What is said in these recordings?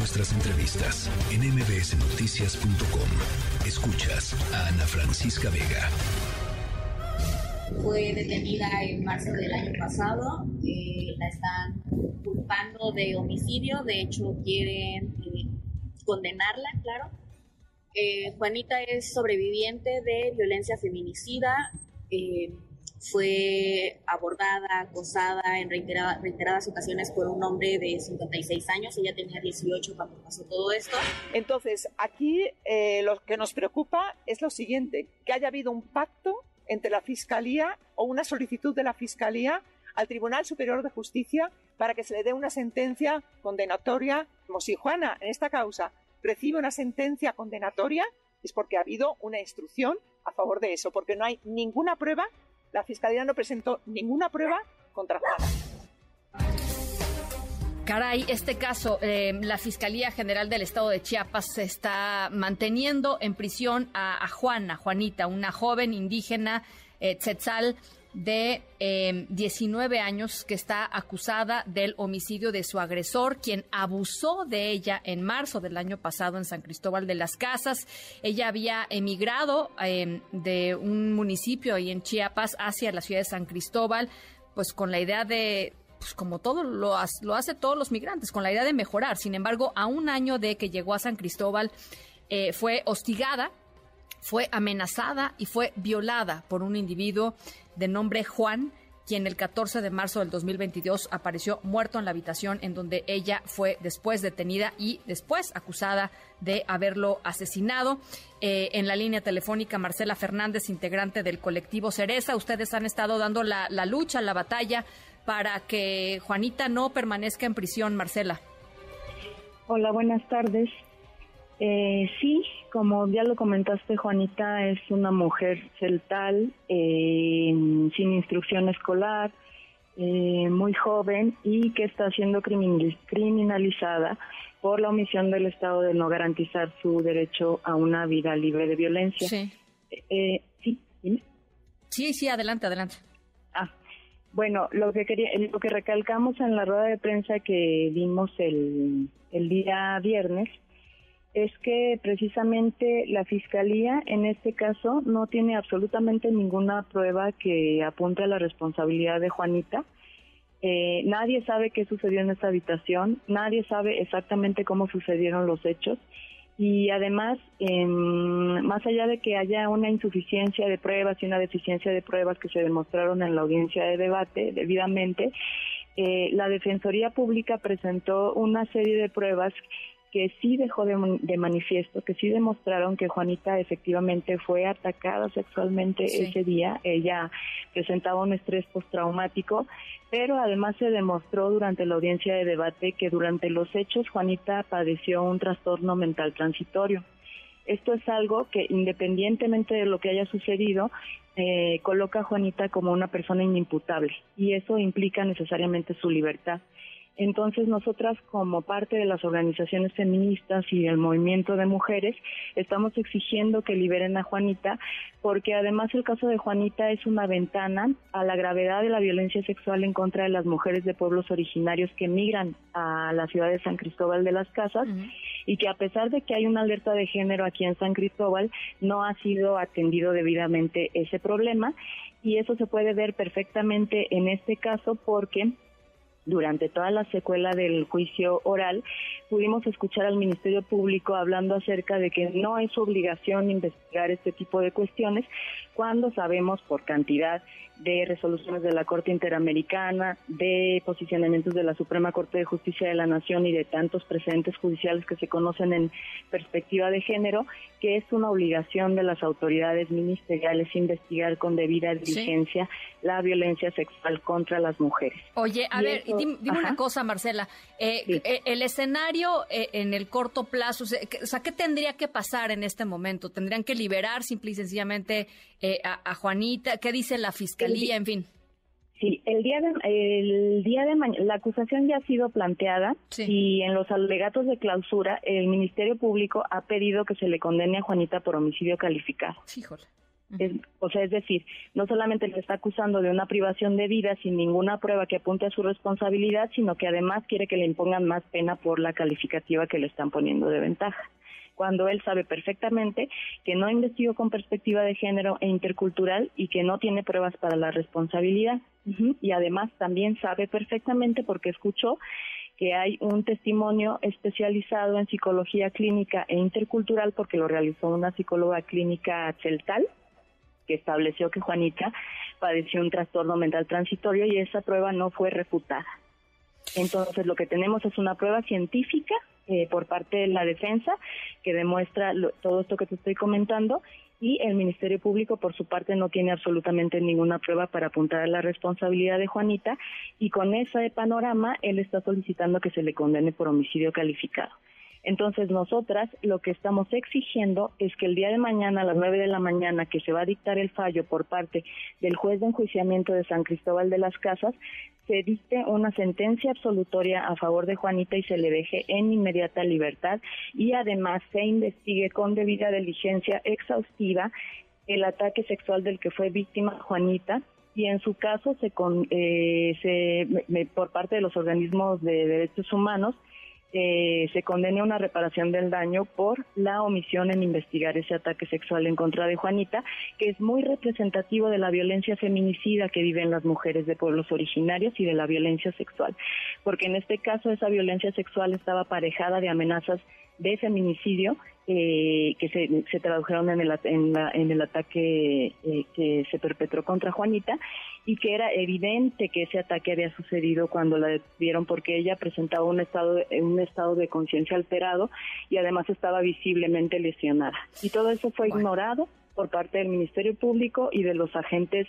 nuestras entrevistas en mbsnoticias.com. Escuchas a Ana Francisca Vega. Fue detenida en marzo del año pasado. Eh, la están culpando de homicidio. De hecho, quieren eh, condenarla, claro. Eh, Juanita es sobreviviente de violencia feminicida fue abordada, acosada en reiteradas ocasiones por un hombre de 56 años, ella tenía 18 cuando pasó todo esto. Entonces, aquí eh, lo que nos preocupa es lo siguiente, que haya habido un pacto entre la Fiscalía o una solicitud de la Fiscalía al Tribunal Superior de Justicia para que se le dé una sentencia condenatoria, como si Juana en esta causa recibe una sentencia condenatoria, es porque ha habido una instrucción a favor de eso, porque no hay ninguna prueba la Fiscalía no presentó ninguna prueba contra Juana. Caray, este caso, eh, la Fiscalía General del Estado de Chiapas está manteniendo en prisión a, Juana, Juanita, una joven indígena eh, tzetzal de 19 em, años que está acusada del homicidio de su agresor, quien abusó de ella en marzo del año pasado en San Cristóbal de las Casas. Ella había emigrado em, de un municipio ahí en Chiapas hacia la ciudad de San Cristóbal, pues con la idea de pues como todo lo, lo hace todos los migrantes, con la idea de mejorar. Sin embargo, a un año de que llegó a San Cristóbal, eh, fue hostigada fue amenazada y fue violada por un individuo de nombre Juan, quien el 14 de marzo del 2022 apareció muerto en la habitación en donde ella fue después detenida y después acusada de haberlo asesinado. Eh, en la línea telefónica, Marcela Fernández, integrante del colectivo Cereza, ustedes han estado dando la, lucha, la batalla para que Juanita no permanezca en prisión, Marcela. Hola, buenas tardes. Eh, sí, como ya lo comentaste, Juanita es una mujer celtal, eh, sin instrucción escolar, eh, muy joven y que está siendo criminalizada por la omisión del Estado de no garantizar su derecho a una vida libre de violencia. Sí. Eh, sí, Sí, sí, adelante, adelante. Ah, bueno, lo que quería, lo que recalcamos en la rueda de prensa que dimos el, el día viernes es que precisamente la Fiscalía en este caso no tiene absolutamente ninguna prueba que apunte a la responsabilidad de Juanita. Eh, nadie sabe qué sucedió en esta habitación, nadie sabe exactamente cómo sucedieron los hechos y además, más allá de que haya una insuficiencia de pruebas y una deficiencia de pruebas que se demostraron en la audiencia de debate debidamente, eh, la Defensoría Pública presentó una serie de pruebas que sí dejó de, manifiesto, que sí demostraron que Juanita efectivamente fue atacada sexualmente ese día. Ella presentaba un estrés postraumático, pero además se demostró durante la audiencia de debate que durante los hechos Juanita padeció un trastorno mental transitorio. Esto es algo que independientemente de lo que haya sucedido, eh, coloca a Juanita como una persona inimputable y eso implica necesariamente su libertad. Entonces nosotras como parte de las organizaciones feministas y del movimiento de mujeres estamos exigiendo que liberen a Juanita porque además el caso de Juanita es una ventana a la gravedad de la violencia sexual en contra de las mujeres de pueblos originarios que migran a la ciudad de San Cristóbal de las Casas y que a pesar de que hay una alerta de género aquí en San Cristóbal no ha sido atendido debidamente ese problema. Y eso se puede ver perfectamente en este caso porque durante toda la secuela del juicio oral, pudimos escuchar al Ministerio Público hablando acerca de que no es su obligación investigar este tipo de cuestiones cuando sabemos por cantidad de resoluciones de la Corte Interamericana, de posicionamientos de la Suprema Corte de Justicia de la Nación y de tantos precedentes judiciales que se conocen en perspectiva de género, que es una obligación de las autoridades ministeriales investigar con debida diligencia la violencia sexual contra las mujeres. Oye, a ver, dime, una cosa, Marcela. Eh, eh, el escenario eh, en el corto plazo, o sea, ¿qué tendría que pasar en este momento? ¿Tendrían que liberar simple y sencillamente a, Juanita? ¿Qué dice la fiscalía? en fin. Sí, el día de el día de mañana la acusación ya ha sido planteada y en los alegatos de clausura el Ministerio Público ha pedido que se le condene a Juanita por homicidio calificado. Híjole. O sea, es decir, no solamente le está acusando de una privación de vida sin ninguna prueba que apunte a su responsabilidad, sino que además quiere que le impongan más pena por la calificativa que le están poniendo de ventaja. Cuando él sabe perfectamente que no investigó con perspectiva de género e intercultural y que no tiene pruebas para la responsabilidad. Y además también sabe perfectamente porque escuchó que hay un testimonio especializado en psicología clínica e intercultural porque lo realizó una psicóloga clínica celtal que estableció que Juanita padeció un trastorno mental transitorio y esa prueba no fue refutada. Entonces lo que tenemos es una prueba científica eh, por parte de la defensa que demuestra todo esto que te estoy comentando y el Ministerio Público por su parte no tiene absolutamente ninguna prueba para apuntar a la responsabilidad de Juanita y con ese panorama él está solicitando que se le condene por homicidio calificado. Entonces, nosotras lo que estamos exigiendo es que el día de mañana, a las nueve de la mañana, que se va a dictar el fallo por parte del juez de enjuiciamiento de San Cristóbal de las Casas, se dicte una sentencia absolutoria a favor de Juanita y se le deje en inmediata libertad y además se investigue con debida diligencia exhaustiva el ataque sexual del que fue víctima Juanita y en su caso se, eh, se por parte de los organismos de derechos humanos eh, se condene a una reparación del daño por la omisión en investigar ese ataque sexual en contra de Juanita, que es muy representativo de la violencia feminicida que viven las mujeres de pueblos originarios y de la violencia sexual, porque en este caso esa violencia sexual estaba aparejada de amenazas de feminicidio eh, que se, se, tradujeron en el, en, en el ataque eh, que se perpetró contra Juanita y que era evidente que ese ataque había sucedido cuando la detuvieron porque ella presentaba un estado un estado de conciencia alterado y además estaba visiblemente lesionada. Y todo eso fue ignorado por parte del Ministerio Público y de los agentes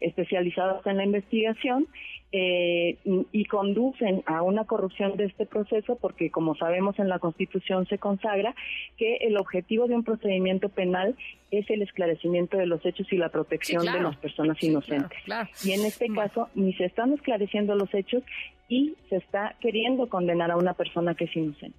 especializados en la investigación eh, y conducen a una corrupción de este proceso porque, como sabemos, en la Constitución se consagra que el objetivo de un procedimiento penal es el esclarecimiento de los hechos y la protección de las personas inocentes. Y en este caso, ni se están esclareciendo los hechos y se está queriendo condenar a una persona que es inocente.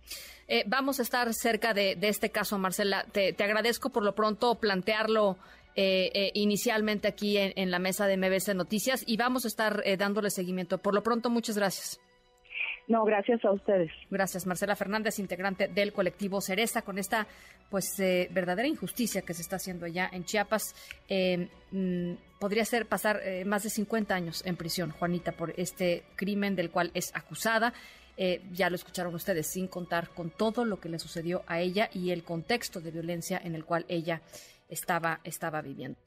Eh, vamos a estar cerca de, este caso, Marcela. Te, agradezco por lo pronto plantearlo eh, eh, inicialmente aquí en, la mesa de MBC Noticias y vamos a estar dándole seguimiento. Por lo pronto, muchas gracias. No, gracias a ustedes. Gracias, Marcela Fernández, integrante del colectivo Cereza, con esta pues verdadera injusticia que se está haciendo allá en Chiapas. Mm, podría ser pasar más de 50 años en prisión, Juanita, por este crimen del cual es acusada. Eh, ya lo escucharon ustedes, sin contar con todo lo que le sucedió a ella y el contexto de violencia en el cual ella estaba, estaba viviendo.